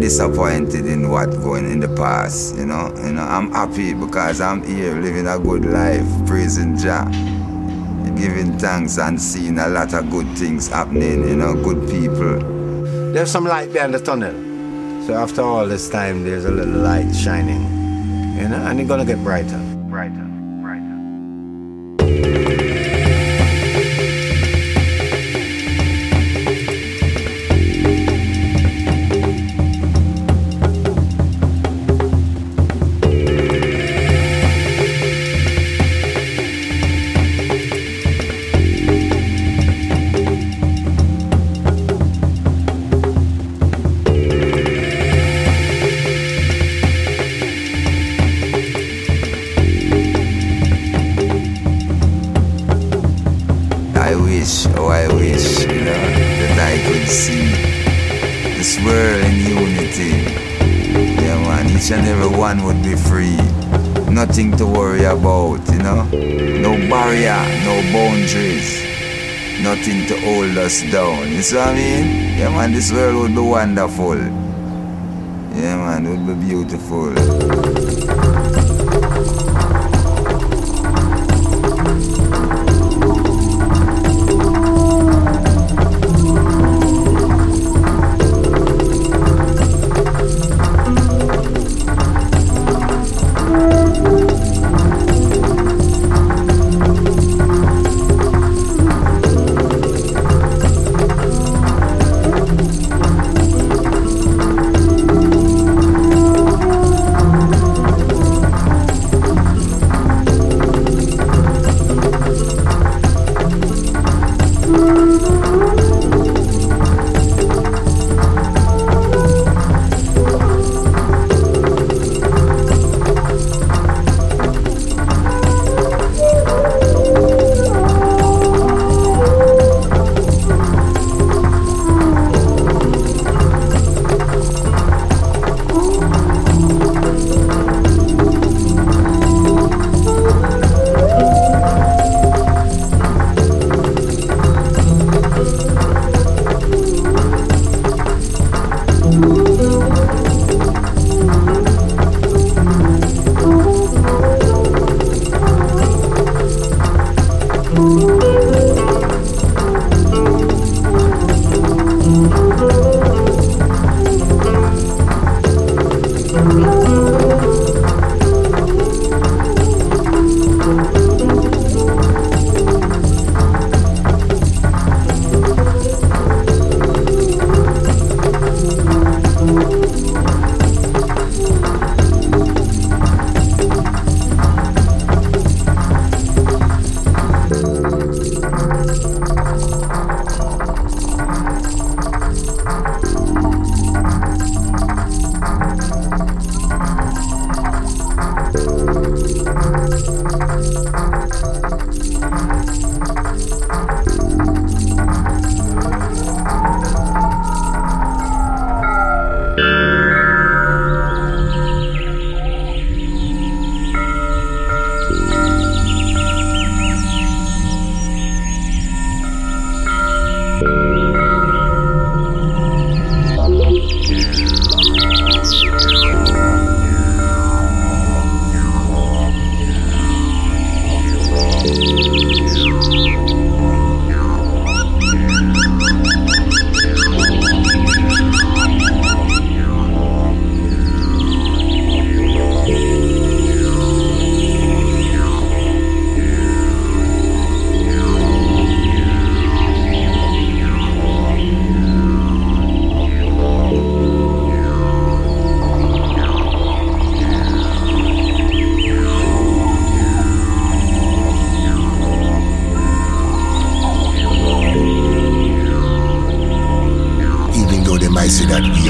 disappointed in what going in the past. You know, you know, I'm happy because I'm here living a good life, praising Jah, giving thanks and seeing a lot of good things happening. You know, good people. There's some light behind the tunnel. So after all this time, there's a little light shining. You know, and it's gonna get brighter, brighter. Nothing to worry about, you know. No barrier, no boundaries, nothing to hold us down. You see what I mean? Yeah, man, this world would be wonderful. Yeah, man, it would be beautiful.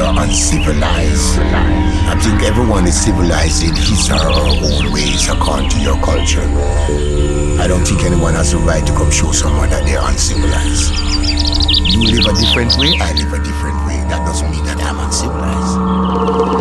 are uncivilized. I think everyone is civilized in his or her own ways according to your culture. I don't think anyone has a right to come show someone that they're uncivilized. You live a different way, I live a different way. That doesn't mean that I'm uncivilized.